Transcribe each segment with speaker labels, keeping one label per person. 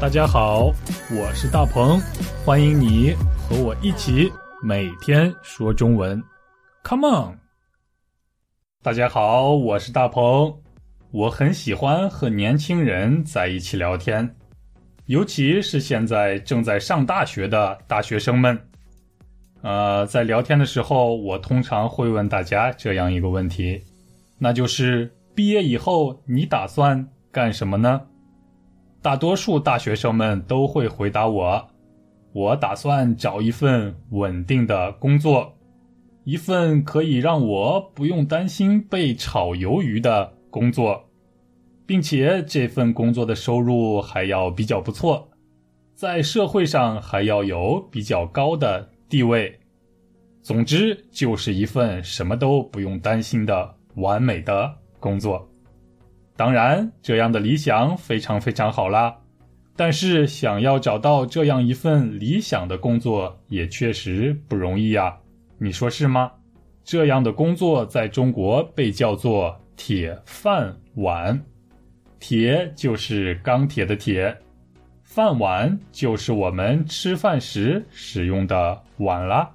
Speaker 1: 大家好，我是大鹏，欢迎你和我一起每天说中文，Come on！大家好，我是大鹏，我很喜欢和年轻人在一起聊天，尤其是现在正在上大学的大学生们。呃，在聊天的时候，我通常会问大家这样一个问题，那就是毕业以后你打算干什么呢？大多数大学生们都会回答我：“我打算找一份稳定的工作，一份可以让我不用担心被炒鱿鱼的工作，并且这份工作的收入还要比较不错，在社会上还要有比较高的地位。总之，就是一份什么都不用担心的完美的工作。”当然，这样的理想非常非常好啦，但是想要找到这样一份理想的工作也确实不容易呀，你说是吗？这样的工作在中国被叫做“铁饭碗”，铁就是钢铁的铁，饭碗就是我们吃饭时使用的碗啦。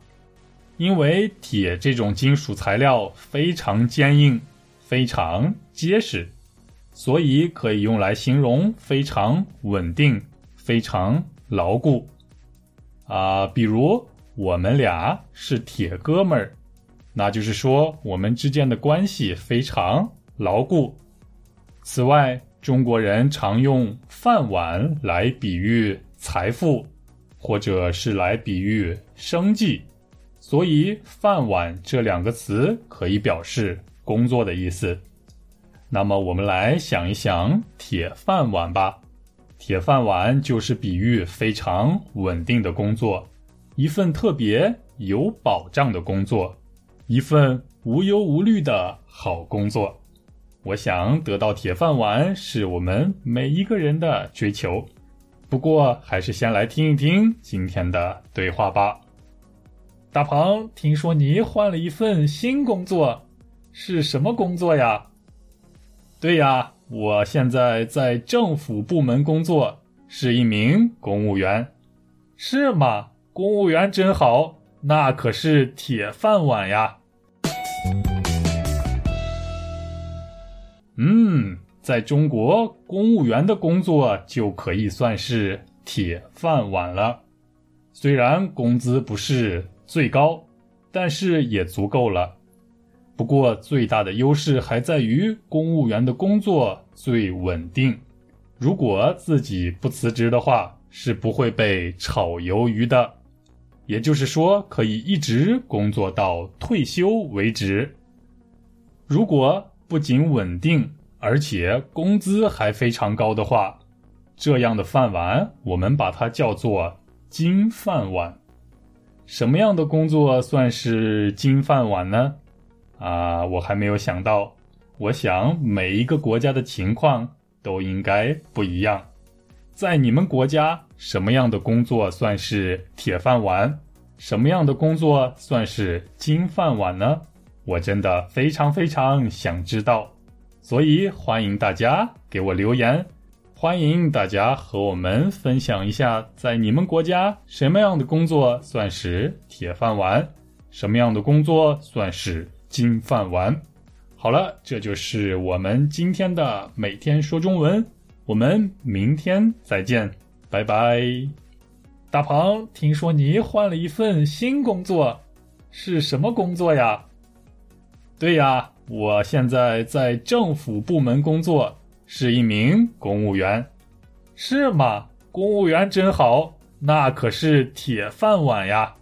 Speaker 1: 因为铁这种金属材料非常坚硬，非常结实。所以可以用来形容非常稳定、非常牢固，啊，比如我们俩是铁哥们儿，那就是说我们之间的关系非常牢固。此外，中国人常用饭碗来比喻财富，或者是来比喻生计，所以“饭碗”这两个词可以表示工作的意思。那么我们来想一想铁饭碗吧。铁饭碗就是比喻非常稳定的工作，一份特别有保障的工作，一份无忧无虑的好工作。我想得到铁饭碗是我们每一个人的追求。不过，还是先来听一听今天的对话吧。大鹏，听说你换了一份新工作，是什么工作呀？对呀，我现在在政府部门工作，是一名公务员。是吗？公务员真好，那可是铁饭碗呀。嗯，在中国，公务员的工作就可以算是铁饭碗了。虽然工资不是最高，但是也足够了。不过，最大的优势还在于公务员的工作最稳定。如果自己不辞职的话，是不会被炒鱿鱼的。也就是说，可以一直工作到退休为止。如果不仅稳定，而且工资还非常高的话，这样的饭碗，我们把它叫做金饭碗。什么样的工作算是金饭碗呢？啊，我还没有想到。我想每一个国家的情况都应该不一样。在你们国家，什么样的工作算是铁饭碗？什么样的工作算是金饭碗呢？我真的非常非常想知道。所以欢迎大家给我留言，欢迎大家和我们分享一下，在你们国家什么样的工作算是铁饭碗？什么样的工作算是？金饭碗，好了，这就是我们今天的每天说中文。我们明天再见，拜拜。大鹏，听说你换了一份新工作，是什么工作呀？对呀，我现在在政府部门工作，是一名公务员。是吗？公务员真好，那可是铁饭碗呀。